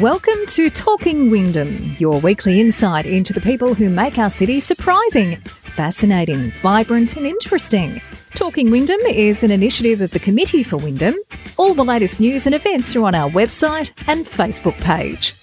Welcome to Talking Wyndham, your weekly insight into the people who make our city surprising, fascinating, vibrant, and interesting. Talking Wyndham is an initiative of the Committee for Wyndham. All the latest news and events are on our website and Facebook page.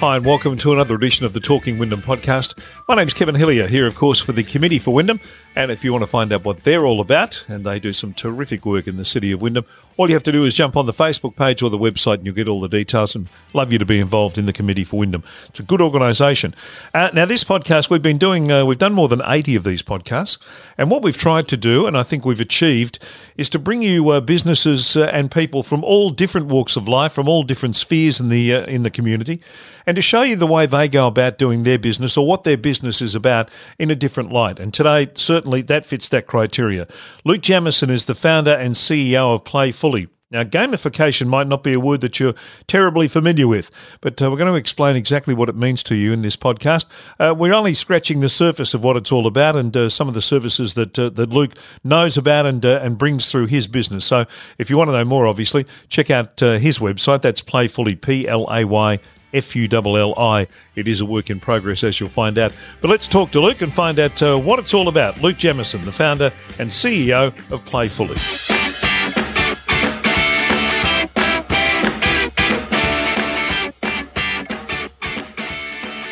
Hi, and welcome to another edition of the Talking Wyndham podcast. My name's Kevin Hillier, here, of course, for the Committee for Wyndham. And if you want to find out what they're all about, and they do some terrific work in the city of Wyndham, all you have to do is jump on the Facebook page or the website and you'll get all the details. And love you to be involved in the Committee for Wyndham. It's a good organisation. Uh, now, this podcast, we've been doing, uh, we've done more than 80 of these podcasts. And what we've tried to do, and I think we've achieved, is to bring you uh, businesses uh, and people from all different walks of life, from all different spheres in the, uh, in the community, and to show you the way they go about doing their business or what their business is about in a different light. And today, certainly, that fits that criteria. Luke Jamieson is the founder and CEO of Playfulli. Now, gamification might not be a word that you're terribly familiar with, but uh, we're going to explain exactly what it means to you in this podcast. Uh, we're only scratching the surface of what it's all about and uh, some of the services that uh, that Luke knows about and uh, and brings through his business. So, if you want to know more, obviously, check out uh, his website. That's Playfulli, P L A Y F U L L I. It is a work in progress, as you'll find out. But let's talk to Luke and find out uh, what it's all about. Luke Jamieson, the founder and CEO of Playfulli.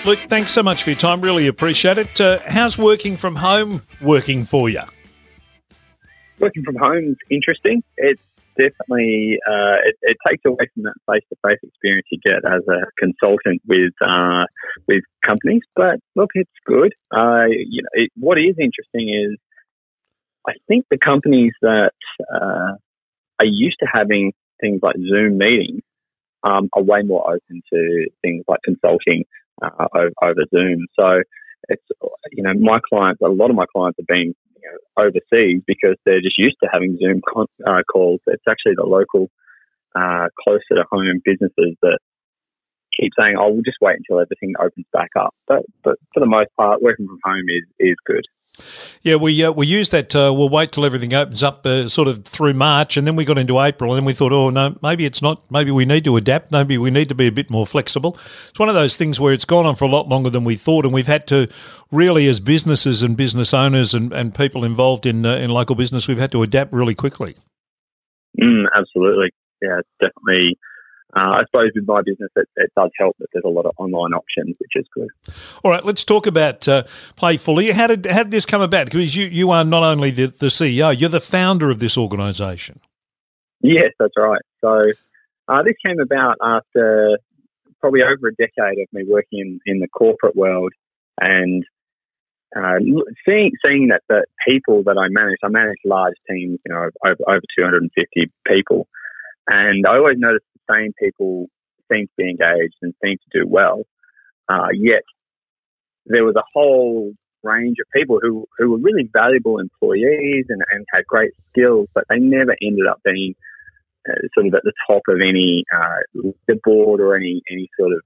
Luke, thanks so much for your time. Really appreciate it. Uh, how's working from home working for you? Working from home is interesting. It's definitely uh, it, it, takes away from that face-to-face experience you get as a consultant with uh, with companies. But look, it's good. Uh, you know, it, what is interesting is I think the companies that uh, are used to having things like Zoom meetings um, are way more open to things like consulting uh, over, over Zoom. So it's you know my clients, a lot of my clients have been overseas because they're just used to having Zoom con- uh, calls. It's actually the local, uh, closer to home businesses that keep saying, "Oh, we'll just wait until everything opens back up." But but for the most part, working from home is is good. Yeah, we uh, we use that. Uh, we'll wait till everything opens up, uh, sort of through March, and then we got into April, and then we thought, oh no, maybe it's not. Maybe we need to adapt. Maybe we need to be a bit more flexible. It's one of those things where it's gone on for a lot longer than we thought, and we've had to really, as businesses and business owners and, and people involved in uh, in local business, we've had to adapt really quickly. Mm, absolutely, yeah, definitely uh, I suppose with my business, it, it, does help that there's a lot of online options, which is good. All right, let's talk about uh, Playfulli. How did how did this come about? Because you, you are not only the, the CEO, you're the founder of this organisation. Yes, that's right. So uh, this came about after probably over a decade of me working in, in the corporate world and uh, seeing seeing that the people that I manage, I manage large teams, you know, over, over 250 people, and I always noticed same people seemed to be engaged and seemed to do well. Uh, yet there was a whole range of people who, who were really valuable employees and, and had great skills, but they never ended up being uh, sort of at the top of any uh, board or any any sort of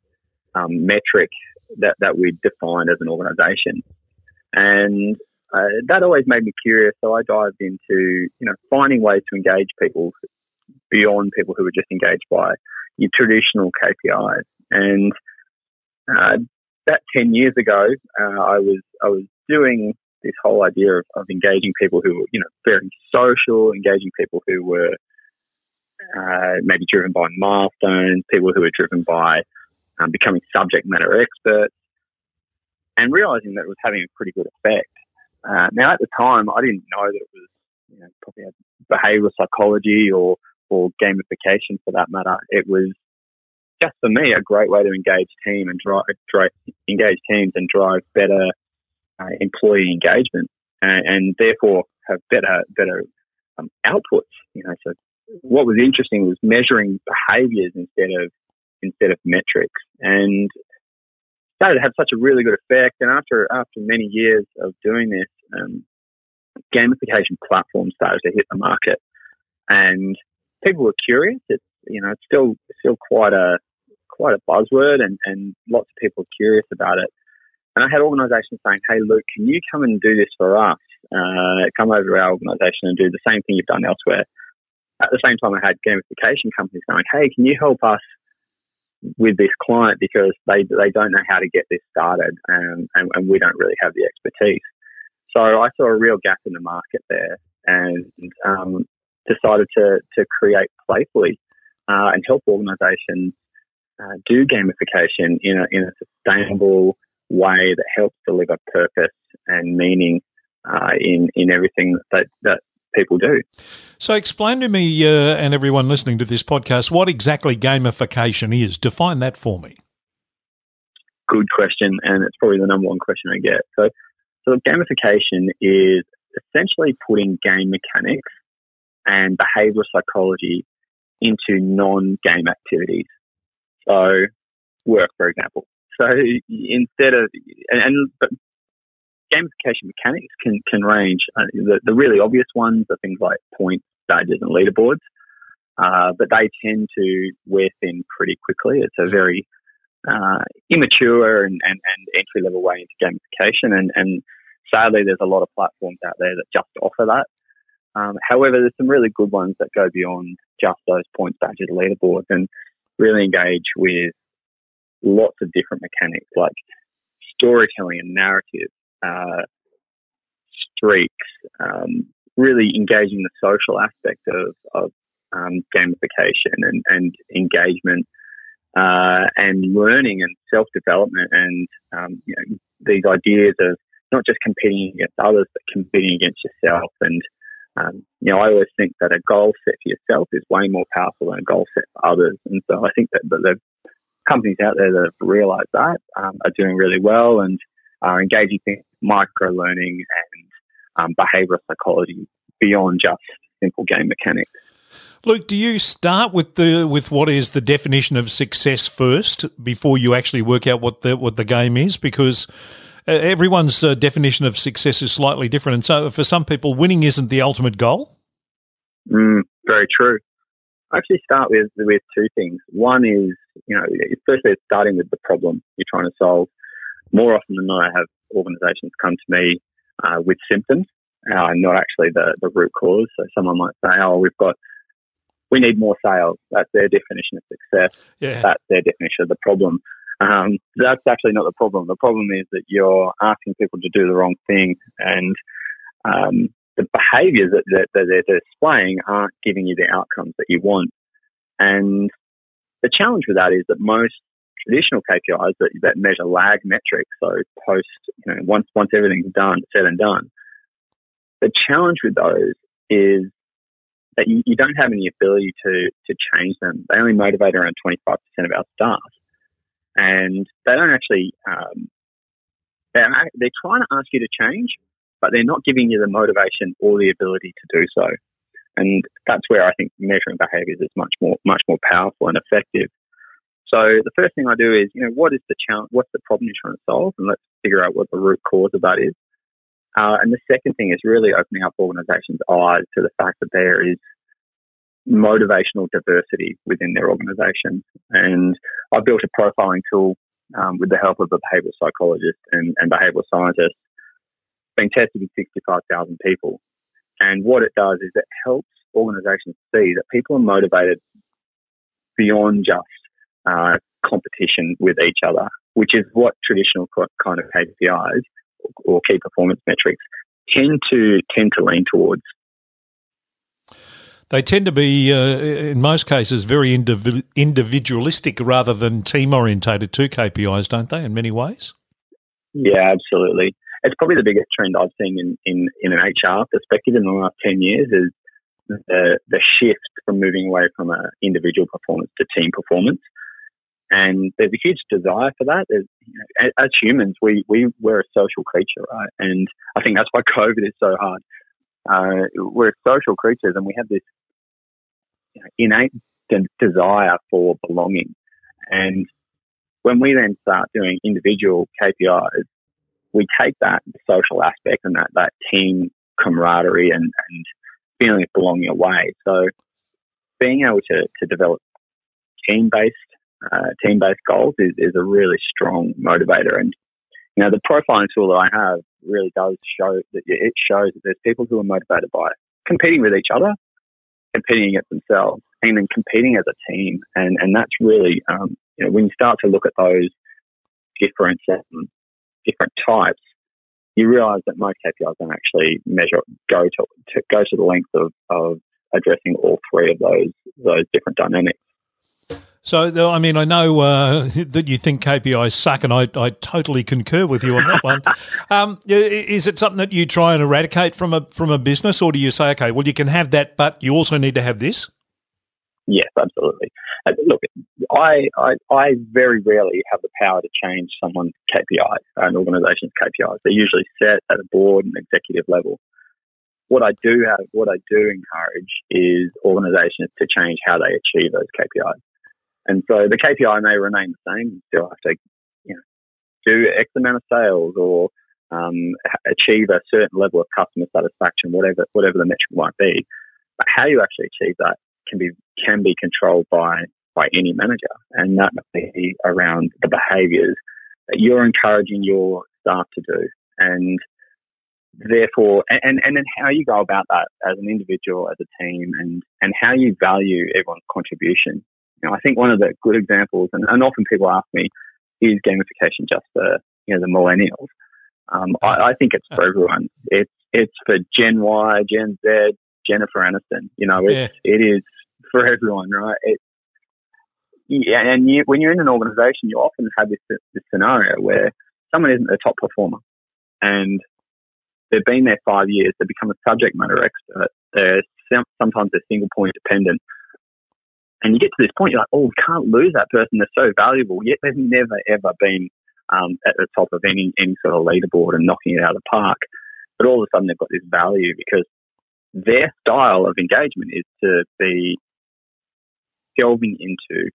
um, metric that, that we defined as an organisation. And uh, that always made me curious. So I dived into you know finding ways to engage people beyond people who were just engaged by your traditional KPIs. And uh, that ten years ago, uh, I was I was doing this whole idea of, of, engaging people who were you know very social, engaging people who were uh, maybe driven by milestones, people who were driven by um, becoming subject matter experts, and realizing that it was having a pretty good effect. Uh, now, at the time, I didn't know that it was you know, probably behavioral psychology or or gamification for that matter. It was just for me a great way to engage team and drive, drive engage teams and drive better uh, employee engagement and, and, therefore have better better um, outputs. You know, so what was interesting was measuring behaviours instead of instead of metrics, and started to have such a really good effect. And after after many years of doing this, um, gamification platforms started to hit the market, and people were curious. It's you know it's still still quite a quite a buzzword, and and lots of people are curious about it. And I had organisations saying, "Hey, Luke, can you come and do this for us? Uh, come over to our organisation and do the same thing you've done elsewhere." at the same time, I had gamification companies going, "Hey, can you help us with this client because they they don't know how to get this started, and, and, and we don't really have the expertise." So I saw a real gap in the market there, and um, decided to to create playfulli uh, and help organisations uh, do gamification in a in a sustainable way that helps deliver purpose and meaning uh, in in everything that that people do. So, explain to me uh, and everyone listening to this podcast what exactly gamification is. Define that for me. Good question, and it's probably the number one question I get. So, so gamification is essentially putting game mechanics and behavioral psychology into non-game activities. So, work, for example. So instead of and, and but gamification mechanics can can range. Uh, the, the really obvious ones are things like points, badges, and leaderboards, uh, but they tend to wear thin pretty quickly. It's a very uh, immature and, and, and entry level way into gamification, and, and sadly, there's a lot of platforms out there that just offer that. Um, however, there's some really good ones that go beyond just those points, badges, leaderboards, and really engage with lots of different mechanics like storytelling and narrative, uh, streaks, um, really engaging the social aspect of, of um, gamification and, and engagement uh, and learning and self development and um, you know, these ideas of not just competing against others, but competing against yourself. And um, you know, I always think that a goal set for yourself is way more powerful than a goal set for others. And so I think that the companies out there that have realised that um, are doing really well and are engaging in micro learning and um, behavioural psychology beyond just simple game mechanics. Luke, do you start with the with what is the definition of success first before you actually work out what the what the game is? Because everyone's uh, definition of success is slightly different, and so for some people, winning isn't the ultimate goal. Mm, very true. I actually start with with two things. One is you know, firstly, it's starting with the problem you're trying to solve. More often than not, I have organisations come to me uh, with symptoms, uh, not actually the, the root cause. So someone might say, "Oh, we've got, we need more sales." That's their definition of success. Yeah. That's their definition of the problem. Um, that's actually not the problem. The problem is that you're asking people to do the wrong thing, and um, the behaviours that, that, that they're displaying aren't giving you the outcomes that you want. And the challenge with that is that most traditional KPIs that, that measure lag metrics, so post, you know, once once everything's done, said and done, the challenge with those is that you, you don't have any ability to to change them. They only motivate around twenty five percent of our staff, and they don't actually. Um, they're, they're trying to ask you to change, but they're not giving you the motivation or the ability to do so. And that's where I think measuring behaviours is much more much more powerful and effective. So the first thing I do is, you know, what is the challenge? What's the problem you're trying to solve, and let's figure out what the root cause of that is. Uh, and the second thing is really opening up organisations' eyes to the fact that there is motivational diversity within their organisation. And I built a profiling tool um, with the help of a behavioural psychologist and, and behavioural scientist, being tested with 65,000 people. And what it does is it helps organisations see that people are motivated beyond just uh, competition with each other, which is what traditional kind of KPIs or key performance metrics tend to tend to lean towards. They tend to be, uh, in most cases, very indiv- individualistic rather than team orientated to KPIs, don't they? In many ways. Yeah, absolutely it's probably the biggest trend I've seen in, in, in an HR perspective in the last 10 years is the, the shift from moving away from an individual performance to team performance. And there's a huge desire for that. You know, as humans, we, we, we're a social creature, right? And I think that's why COVID is so hard. Uh, we're social creatures and we have this innate de- desire for belonging. And when we then start doing individual KPIs, we take that social aspect and that, that team camaraderie and, and feeling of belonging away. So being able to, to develop team based uh, team based goals is, is a really strong motivator. And you know the profiling tool that I have really does show that it shows that there's people who are motivated by competing with each other, competing against themselves and then competing as a team. And, and that's really, um, you know, when you start to look at those different, um, different types, you realize that most KPIs don't actually measure, go to, to go to the length of, of addressing all three of those, those different dynamics. So, I mean, I know uh, that you think KPIs suck, and I, I totally concur with you on that one. um, is it something that you try and eradicate from a from a business, or do you say, okay, well, you can have that, but you also need to have this? Yes, absolutely. Uh, look, I, I, I very rarely have the power to change someone's KPIs, an organisation's KPIs. They're usually set at a board and executive level. What I do have, what I do encourage is organisations to change how they achieve those KPIs. And so the KPI may remain the same. You still have to, you know, do X amount of sales or um, achieve a certain level of customer satisfaction, whatever whatever the metric might be. But how you actually achieve that can be can be controlled by by any manager, and that may be around the behaviours that you're encouraging your staff to do, and therefore, and and then how you go about that as an individual, as a team, and and how you value everyone's contribution. You know, I think one of the good examples, and, and often people ask me, is gamification just for you know the millennials? Um, I, I, think it's for everyone. It's it's for Gen Y, Gen Z, Jennifer Aniston. You know, it's, yeah. it is for everyone, right? It, yeah, and you, when you're in an organization, you often have this, this scenario where someone isn't a top performer, and they've been there five years. They become a subject matter expert. They're sometimes they're single point dependent. And you get to this point, you're like, oh, we can't lose that person. They're so valuable. Yet they've never, ever been um, at the top of any, any sort of leaderboard and knocking it out of the park. But all of a sudden, they've got this value because their style of engagement is to be delving into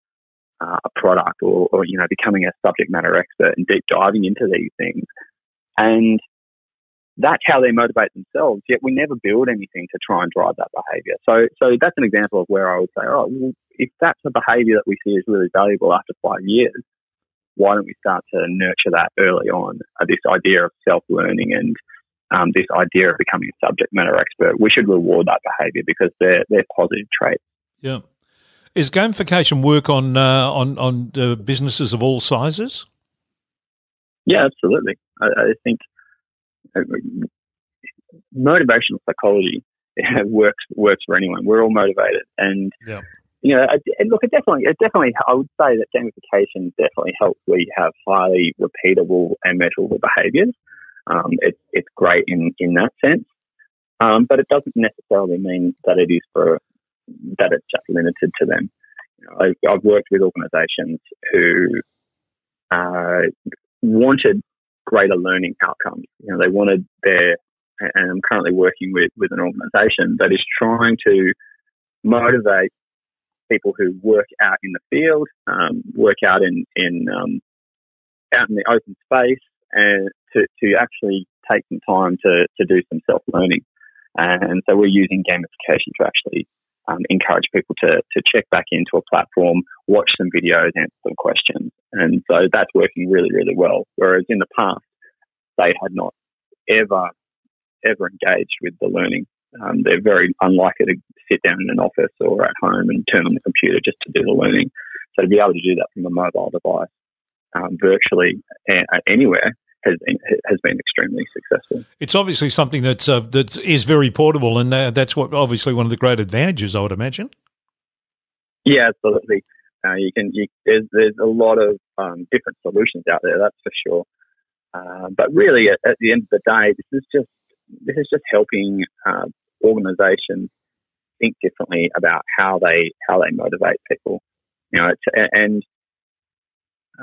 uh, a product or, or, you know, becoming a subject matter expert and deep diving into these things. And that's how they motivate themselves. Yet we never build anything to try and drive that behavior. So, so that's an example of where I would say, oh, well, if that's a behavior that we see is really valuable after five years, why don't we start to nurture that early on? Uh, this idea of self learning and um, this idea of becoming a subject matter expert, we should reward that behavior because they're they're positive traits. Yeah. Is gamification work on uh, on on uh, businesses of all sizes? Yeah, absolutely. I, I think motivational psychology works works for anyone. We're all motivated, and yeah. you know, And look, it definitely, it definitely, I would say that gamification definitely helps we have highly repeatable and measurable behaviours. Um, it's it's great in in that sense, um, but it doesn't necessarily mean that it is for that it's just limited to them. You know, I, I've worked with organisations who uh, wanted greater learning outcomes. You know, they wanted their, and I'm currently working with, with an organisation that is trying to motivate people who work out in the field, um, work out in, in um, out in the open space, and to, to actually take some time to, to do some self learning. And so we're using gamification to actually um, encourage people to, to check back into a platform, watch some videos, answer some questions. And so that's working really, really well. Whereas in the past, they had not ever, ever engaged with the learning. Um, they're very unlikely to sit down in an office or at home and turn on the computer just to do the learning. So to be able to do that from a mobile device um, virtually anywhere has been, has been extremely successful. It's obviously something that's uh, that is very portable, and uh, that's what obviously one of the great advantages, I would imagine. Yeah, absolutely. Uh, you can you, there's there's a lot of um, different solutions out there. That's for sure. Uh, but really, at, at, the end of the day, this is just this is just helping uh, organisations think differently about how they how they motivate people. You know, and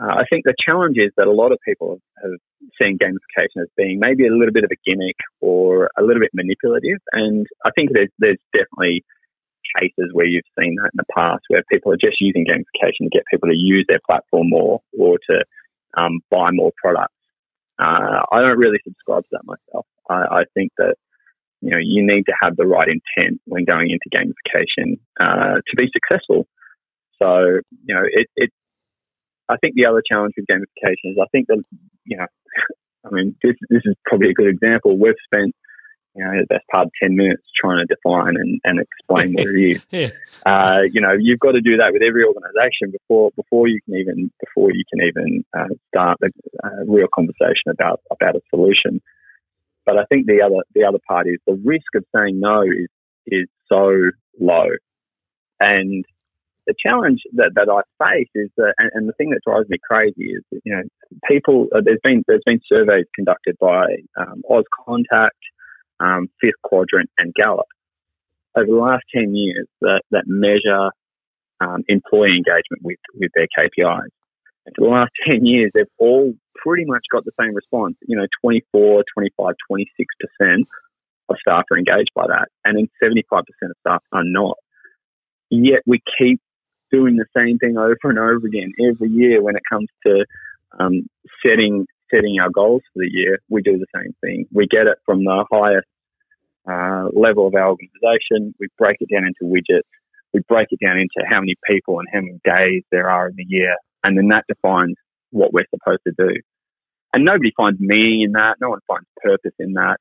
uh, I think the challenge is that a lot of people have seen gamification as being maybe a little bit of a gimmick or a little bit manipulative. And I think there's, there's definitely cases where you've seen that in the past where people are just using gamification to get people to use their platform more or to um, buy more products. Uh, I don't really subscribe to that myself. I, I, think that you know you need to have the right intent when going into gamification uh, to be successful. So you know it, it I think the other challenge with gamification is I think that, you know, I mean, this, this is probably a good example. We've spent you know, the best part of 10 minutes trying to define and, and explain what it is. yeah. Uh, you know, you've got to do that with every organization before, before you can even, before you can even uh, start a, a, real conversation about, about a solution. But I think the other, the other part is the risk of saying no is, is so low. And the challenge that, that I face is that, and, and, the thing that drives me crazy is you know, people, uh, there's been, there's been surveys conducted by um, Contact, um, Fifth Quadrant, and Gallup over the last 10 years that, that measure um, employee engagement with, with their KPIs. And for the last 10 years, they've all pretty much got the same response. You know, 24, 25, 26% of staff are engaged by that. And then 75% of staff are not. Yet we keep doing the same thing over and over again every year when it comes to um, setting setting our goals for the year, we do the same thing. We get it from the highest uh, level of our organization. We break it down into widgets. We break it down into how many people and how many days there are in the year. And then that defines what we're supposed to do. And nobody finds meaning in that. No one finds purpose in that.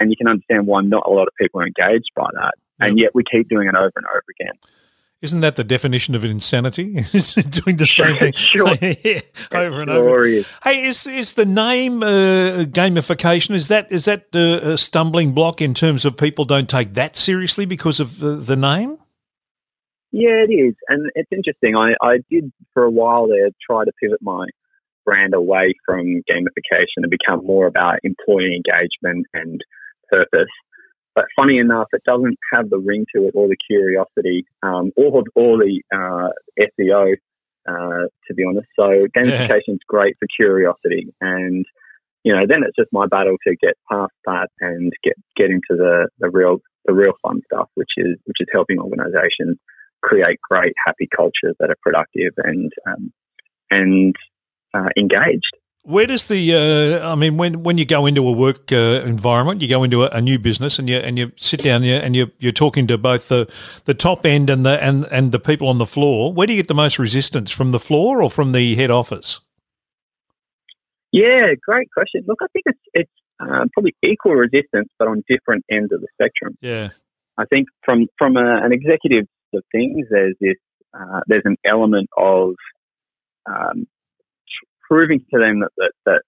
And you can understand why not a lot of people are engaged by that. And yet we keep doing it over and over again. Isn't that the definition of insanity? Doing the same thing sure. over and over. Hey, is is the name uh, gamification? Is that is that uh, a stumbling block in terms of people don't take that seriously because of the, the name? Yeah, it is, and it's interesting. I, I did for a while there try to pivot my brand away from gamification and become more about employee engagement and purpose. But funny enough, it doesn't have the ring to it or the curiosity um, or, or the uh, SEO, uh, to be honest. So gamification is yeah. great for curiosity. And, you know, then it's just my battle to get past that and get, get into the, the real the real fun stuff, which is which is helping organizations create great, happy cultures that are productive and um, and uh, engaged. Where does the uh, I mean when when you go into a work uh, environment, you go into a, a, new business, and you and you sit down and you you're talking to both the, the top end and the and and the people on the floor. Where do you get the most resistance from the floor or from the head office? Yeah, great question. Look, I think it's it's uh, probably equal resistance, but on different ends of the spectrum. Yeah, I think from from a, an executive of things, there's this uh, there's an element of um, proving to them that, that, that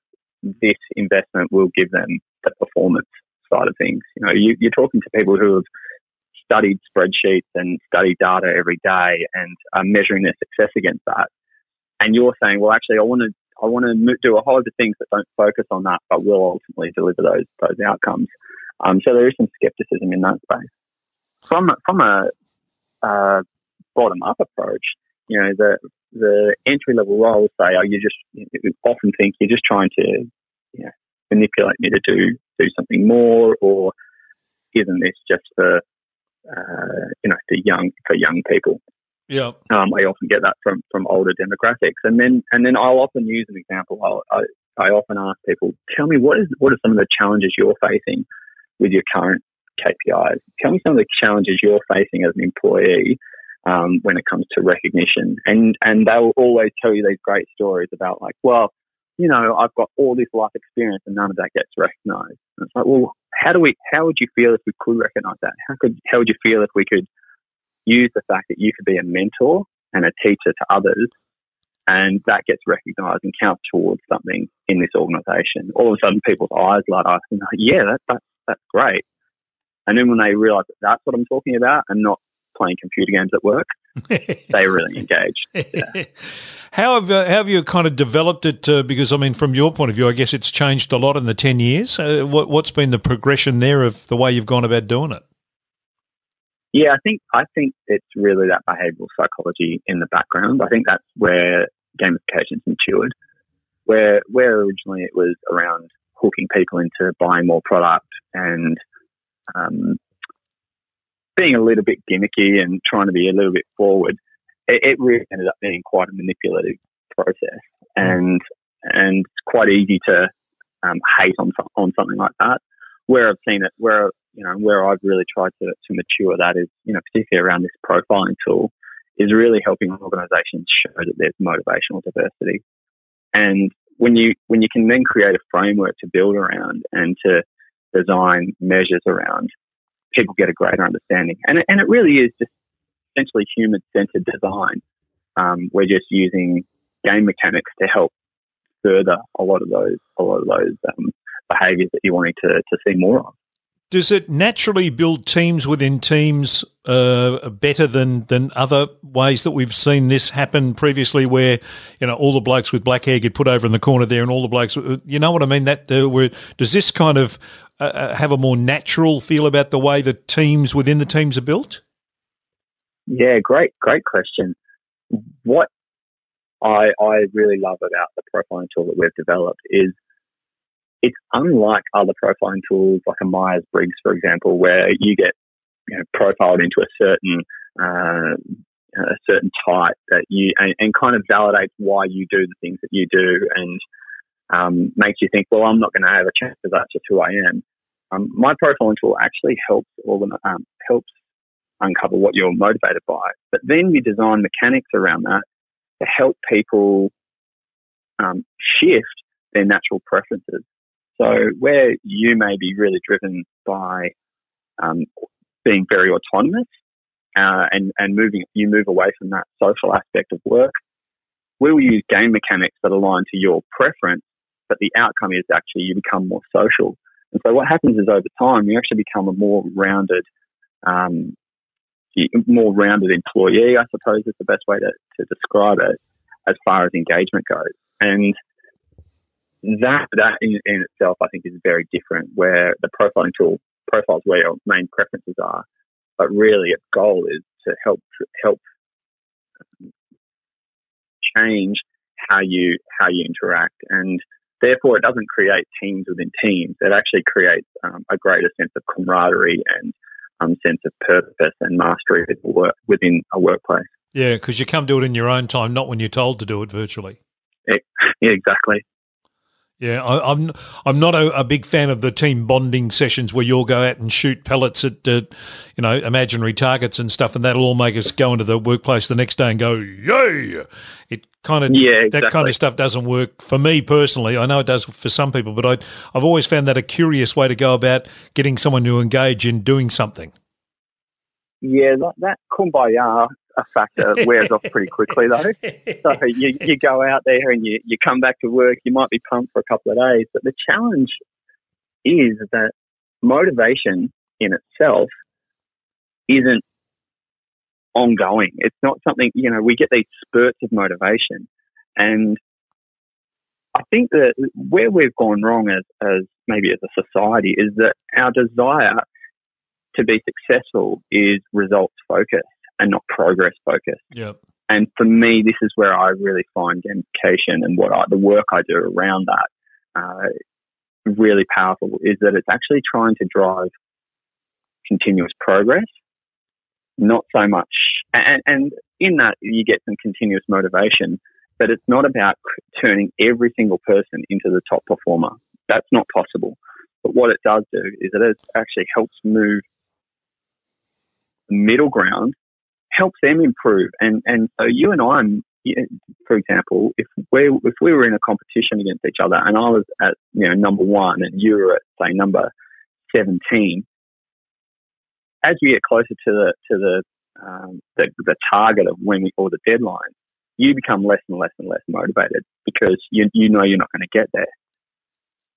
this investment will give them the performance side of things. You know, you, you're talking to people who have studied spreadsheets and studied data every day and are measuring their success against that. And you're saying, well, actually, I want to I want to do a whole lot of things that don't focus on that, but will ultimately deliver those those outcomes. Um, so there is some skepticism in that space. From from a uh, bottom up approach, you know, the the entry level roles say, "Oh, you just you often think you're just trying to you know, manipulate me to do do something more, or isn't this just for uh, you know for young for young people?" Yeah, um, I often get that from from older demographics, and then and then I'll often use an example. I'll, I I often ask people, "Tell me what is what are some of the challenges you're facing with your current KPIs? Tell me some of the challenges you're facing as an employee." Um, when it comes to recognition. And and they'll always tell you these great stories about like, well, you know, I've got all this life experience and none of that gets recognized. And it's like, well, how do we? How would you feel if we could recognize that? How could? How would you feel if we could use the fact that you could be a mentor and a teacher to others, and that gets recognized and counts towards something in this organization? All of a sudden, people's eyes light up and like, yeah, that, that that's great. And then when they realize that that's what I'm talking about and not playing computer games at work, they really engaged. Yeah. how, have, uh, how have you kind of developed it? Uh, because, I mean, from your point of view, I guess it's changed a lot in the 10 years. Uh, what, what's been the progression there of the way you've gone about doing it? Yeah, I think I think it's really that behavioural psychology in the background. I think that's where gamification's matured. Where where originally it was around hooking people into buying more product and um, being a little bit gimmicky and trying to be a little bit forward, it, it really ended up being quite a manipulative process, and and it's quite easy to um, hate on on something like that. Where I've seen it, where you know, where I've really tried to, to mature that is, you know, particularly around this profiling tool, is really helping organisations show that there's motivational diversity. And when you when you can then create a framework to build around and to design measures around, people get a greater understanding. And, and it really is just essentially human centered design. Um, we're just using game mechanics to help further a lot of those a lot of those um, behaviours that you're wanting to, to see more of. Does it naturally build teams within teams uh, better than than other ways that we've seen this happen previously, where you know all the blokes with black hair get put over in the corner there, and all the blokes, you know what I mean? That uh, where does this kind of uh, uh have a more natural feel about the way the teams within the teams are built? Yeah, great, great question. What I I really love about the profiling tool that we've developed is it's unlike other profiling tools like a Myers Briggs, for example, where you get you know, profiled into a certain uh, a certain type that you and, and, kind of validates why you do the things that you do and um, makes you think, well, I'm not going to have a chance because that's just who I am. Um, my profiling tool actually helps um, helps uncover what you're motivated by, but then you design mechanics around that to help people um, shift their natural preferences. So where you may be really driven by um, being very autonomous uh, and and moving you move away from that social aspect of work, we will use game mechanics that align to your preference, but the outcome is actually you become more social. And so what happens is over time you actually become a more rounded, um, more rounded employee. I suppose is the best way to, to describe it as far as engagement goes. And that that in, in, itself, I think, is very different. Where the profiling tool profiles where your main preferences are, but really its goal is to help help change how you how you interact, and therefore it doesn't create teams within teams. It actually creates um, a greater sense of camaraderie and um, sense of purpose and mastery within a workplace. Yeah, because you come do it in your own time, not when you're told to do it virtually. Yeah, exactly. Yeah, I, am I'm, I'm not a, a, big fan of the team bonding sessions where you'll go out and shoot pellets at uh, you know imaginary targets and stuff, and that'll all make us go into the workplace the next day and go yay. It kind of yeah, exactly. that kind of stuff doesn't work for me personally. I know it does for some people, but I I've always found that a curious way to go about getting someone to engage in doing something. Yeah, that, that kumbaya a factor wears off pretty quickly though. So you, you go out there and you, you come back to work, you might be pumped for a couple of days, but the challenge is that motivation in itself isn't ongoing. It's not something, you know, we get these spurts of motivation. And I think that where we've gone wrong as, as maybe as a society is that our desire to be successful is results focused and not progress focused. Yep. And for me, this is where I really find gamification and what I, the work I do around that uh, really powerful is that it's actually trying to drive continuous progress, not so much. And, and in that, you get some continuous motivation, but it's not about turning every single person into the top performer. That's not possible. But what it does do is it actually helps move the middle ground helps them improve. And and so you and I, for example, if we if we were in a competition against each other, and I was at you know number one, and you were at say number seventeen, as we get closer to the to the um, the, the target of when we or the deadline, you become less and less and less motivated because you you know you're not going to get there.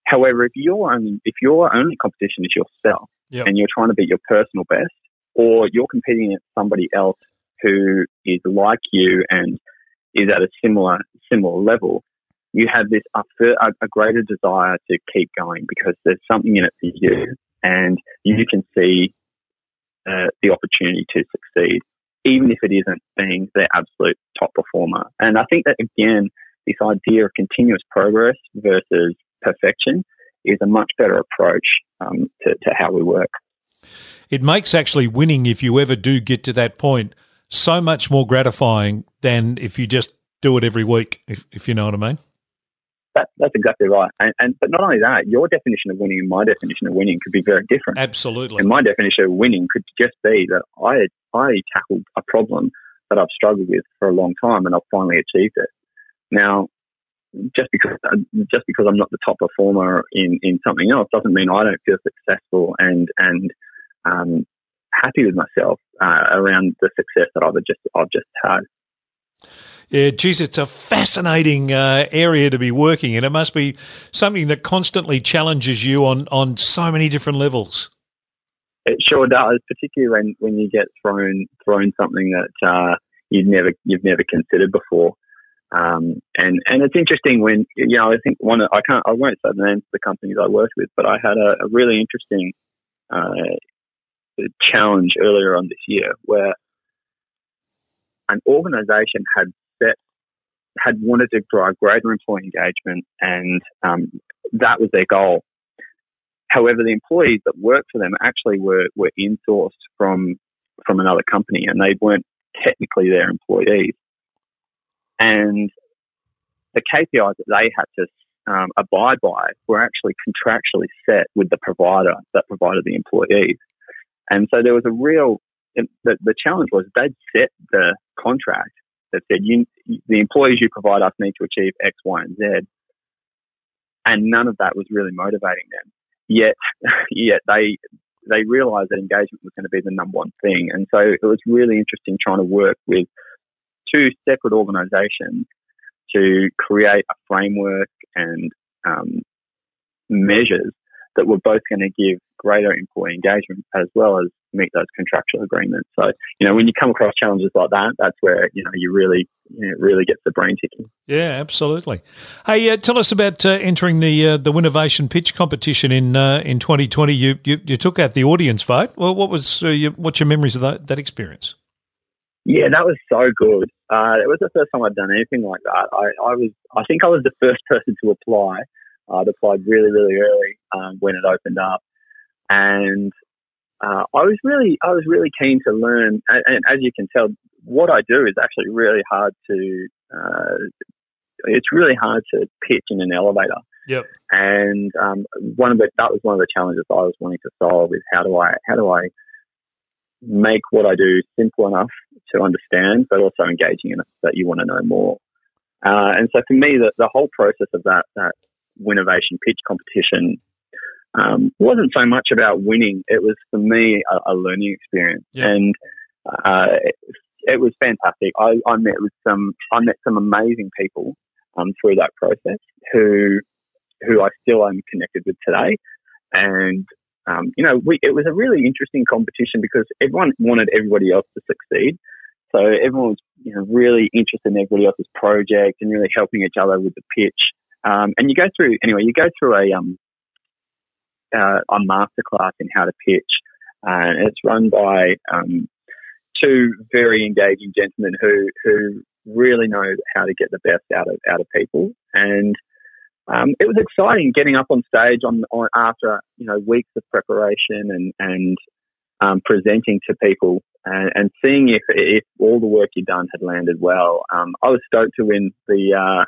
However, if your only if your only competition is yourself yep. and you're trying to beat your personal best, or you're competing against somebody else who is like you and is at a similar similar level, you have this a, a greater desire to keep going because there's something in it for you, and you can see uh, the opportunity to succeed, even if it isn't being the absolute top performer. And I think that again, this idea of continuous progress versus perfection is a much better approach um, to, to how we work. It makes actually winning, if you ever do get to that point, so much more gratifying than if you just do it every week, if, if you know what I mean. That, that's exactly right. And, and, but not only that, your definition of winning and my definition of winning could be very different. Absolutely. And my definition of winning could just be that I I tackled a problem that I've struggled with for a long time and I've finally achieved it. Now, just because just because I'm not the top performer in, in something else doesn't mean I don't feel successful and and um, happy with myself uh, around the success that I've just I've just had. Yeah, geez, it's a fascinating uh, area to be working in. It must be something that constantly challenges you on on so many different levels. It sure does, particularly when, when you get thrown thrown something that uh, you've never you've never considered before. Um, and and it's interesting when you know I think one of, I can't I won't say the names of the companies I worked with, but I had a, a really interesting uh, challenge earlier on this year where an organisation had set had wanted to drive greater employee engagement, and um, that was their goal. However, the employees that worked for them actually were were insourced from from another company, and they weren't technically their employees. And the KPIs that they had to um, abide by were actually contractually set with the provider that provided the employees. And so there was a real, the, the challenge was they'd set the contract that said you, the employees you provide us need to achieve X, Y, and Z. And none of that was really motivating them. Yet, yet they they realised that engagement was going to be the number one thing. And so it was really interesting trying to work with two separate organisations to create a framework and um, measures that were both going to give greater employee engagement as well as meet those contractual agreements. So, you know, when you come across challenges like that, that's where, you know, you really, you know, really gets the brain ticking. Yeah, absolutely. Hey, uh, tell us about uh, entering the uh, the Winnovation Pitch competition in uh, in 2020. You, you, you took out the audience vote. Well, what was uh, your, what's your memories of that, that experience? Yeah, that was so good. Uh, it was the first time I'd done anything like that. I, I was, I think I was the first person to apply. I'd applied really, really early um, when it opened up, and uh, I was really, I was really keen to learn. And, and, as you can tell, what I do is actually really hard to. Uh, it's really hard to pitch in an elevator. Yep. And um, one of the that was one of the challenges I was wanting to solve is how do I how do I make what I do simple enough to understand, but also engaging enough that you want to know more. Uh, and so for me, the, the whole process of that that Winnovation pitch competition um, wasn't so much about winning. It was for me a, a learning experience, yeah. and uh, it, it, was fantastic. I, I, met with some I met some amazing people um, through that process who who I still am connected with today, and um, you know we, it was a really interesting competition because everyone wanted everybody else to succeed. So everyone was you know really interested in everybody else's project and really helping each other with the pitch. Um, and you go through anyway. You go through a um, uh, a masterclass in how to pitch, uh, and it's run by um, two very engaging gentlemen who who really know how to get the best out of out of people. And um, it was exciting getting up on stage on, on after you know weeks of preparation and and um, presenting to people and, and, seeing if if all the work you'd done had landed well. Um, I was stoked to win the uh,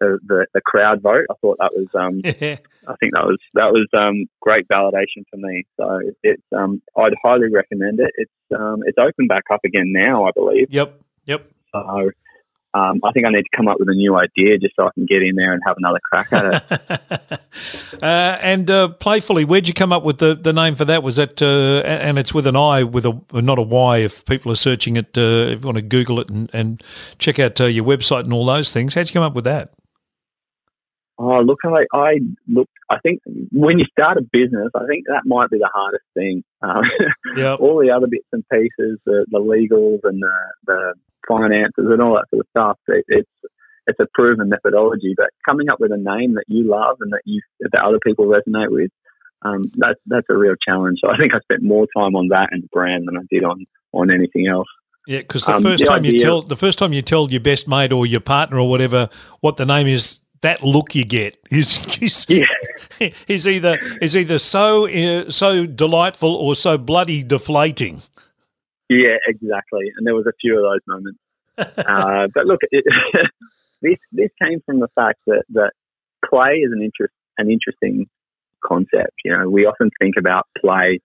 the, the crowd vote. I thought that was um, I think that was that was um, great validation for me. So it's um, I'd highly recommend it. It's um, it's open back up again now, I believe. Yep. Yep. So um, I think I need to come up with a new idea just so I can get in there and have another crack at it. uh, and uh, playfulli, where'd you come up with the, the name for that? Was that uh, and it's with an I with a not a Y. If people are searching it, uh, if you want to Google it and, and check out uh, your website and all those things, how'd you come up with that? Oh, look, I, I look. I think when you start a business, I think that might be the hardest thing. Um, yep. all the other bits and pieces, the, the legals and the, the finances and all that sort of stuff. It, it's it's a proven methodology, but coming up with a name that you love and that you that other people resonate with, um, that's that's a real challenge. So I think I spent more time on that and the brand than I did on on anything else. Yeah, because the um, first the time idea, you tell the first time you tell your best mate or your partner or whatever what the name is, that look you get is is, yeah. is either is either so uh, so delightful or so bloody deflating. Yeah, exactly. And there was a few of those moments. uh, but look, it, this this came from the fact that that play is an interest an interesting concept. You know, we often think about play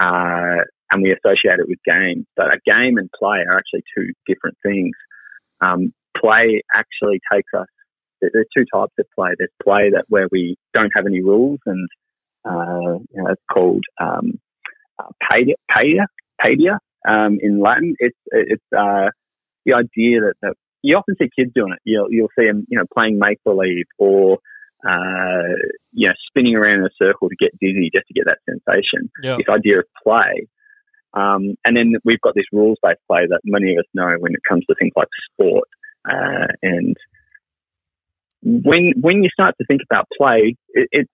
uh, and we associate it with games, but a game and play are actually two different things. Um, play actually takes us there's two types of play. There's play that where we don't have any rules, and uh, you know, it's called um, uh, paidia, paidia, paidia um, in Latin. It's it's uh, the idea that, that you often see kids doing it. You'll you'll see them, you know, playing make believe or uh, you know, spinning around in a circle to get dizzy just to get that sensation. Yeah. This idea of play. Um, and then we've got this rules based play that many of us know when it comes to things like sport. Uh, and when when you start to think about play, it, it's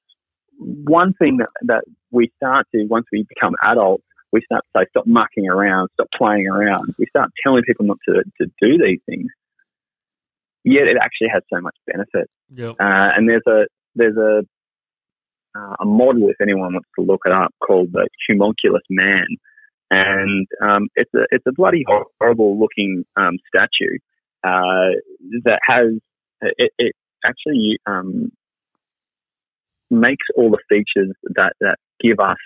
one thing that, that we start to, once we become adults, we start to say, stop mucking around, stop playing around. We start telling people not to, to do these things. Yet it actually has so much benefit. Yep. Uh, and there's a there's a uh, a model, if anyone wants to look it up, called the Homunculus Man, and um, it's a it's a bloody horrible looking um, statue uh, that has it, it actually um, makes all the features that that give us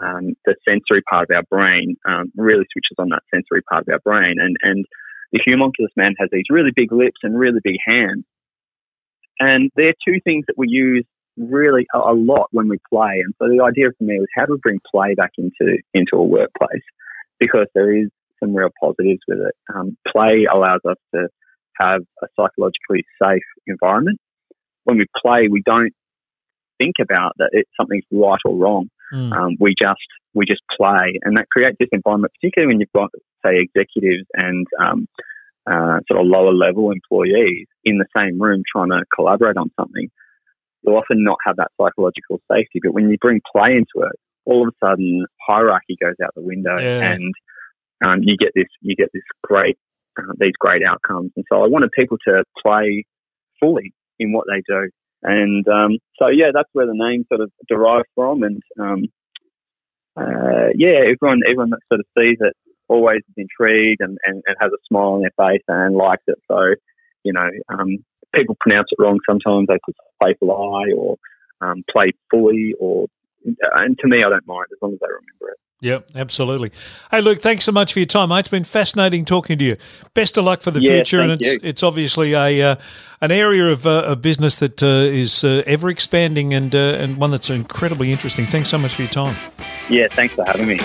um, the sensory part of our brain um, really switches on that sensory part of our brain, and and the Homunculus Man has these really big lips and really big hands, and they're two things that we use really a, a lot when we play. And so the idea for me was how do we bring play back into into a workplace because there is some real positives with it. Um, play allows us to have a psychologically safe environment. When we play, we don't think about that it's something's right or wrong. Mm. Um, we just we just play, and that creates this environment, particularly when you've got say executives and um, uh, sort of lower level employees in the same room trying to collaborate on something. You'll often not have that psychological safety, but when you bring play into it, all of a sudden hierarchy goes out the window, Yeah. and um, you get this you get this great uh, these great outcomes. And so I wanted people to play fully in what they do. And um, so, yeah, that's where the name sort of derived from. And um, uh, yeah, everyone everyone that sort of sees it always is intrigued and, and, and has a smile on their face and likes it. So, you know, um, people pronounce it wrong sometimes. They put playful eye or um, play fully, or and to me, I don't mind as long as they remember it. Yep, absolutely. Hey, Luke, thanks so much for your time, mate. It's been fascinating talking to you. Best of luck for the Yeah, future, and it's you. it's obviously a uh, an area of, uh, of business that uh, is uh, ever expanding and uh, and one that's incredibly interesting. Thanks so much for your time. Yeah, thanks for having me.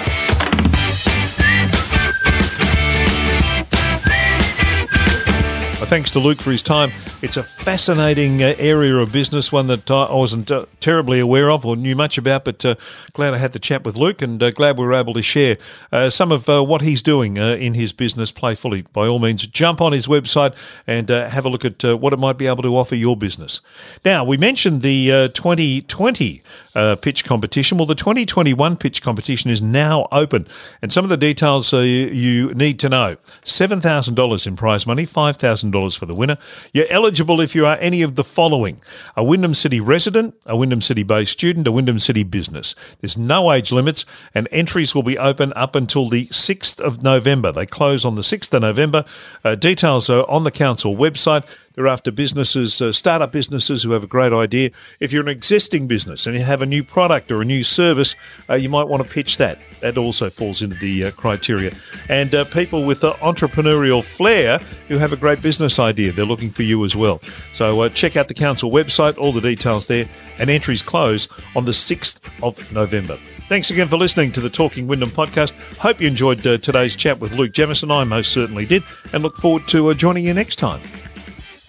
Thanks to Luke for his time. It's a fascinating uh, area of business, one that uh, I wasn't uh, terribly aware of or knew much about, but uh, glad I had the chat with Luke and uh, glad we were able to share uh, some of uh, what he's doing uh, in his business Playfulli. By all means, jump on his website and uh, have a look at uh, what it might be able to offer your business. Now, we mentioned the uh, 2020 uh, pitch competition. Well, the 2021 pitch competition is now open, and some of the details uh, you need to know $7,000 in prize money, $5,000 for the winner. You're eligible if you are any of the following a Wyndham City resident, a Wyndham City based student, a Wyndham City business. There's no age limits, and entries will be open up until the 6th of November. They close on the 6th of November. Uh, details are on the council website. They're after businesses, uh, startup businesses who have a great idea. If you're an existing business and you have a new product or a new service, uh, you might want to pitch that. That also falls into the uh, criteria. And uh, people with uh, entrepreneurial flair who have a great business idea, they're looking for you as well. So uh, check out the council website, all the details there, and entries close on the 6th of November. Thanks again for listening to the Talking Wyndham podcast. Hope you enjoyed uh, today's chat with Luke Jemison. I most certainly did, and look forward to uh, joining you next time.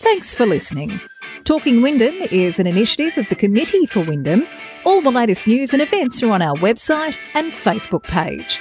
Thanks for listening. Talking Wyndham is an initiative of the Committee for Wyndham. All the latest news and events are on our website and Facebook page.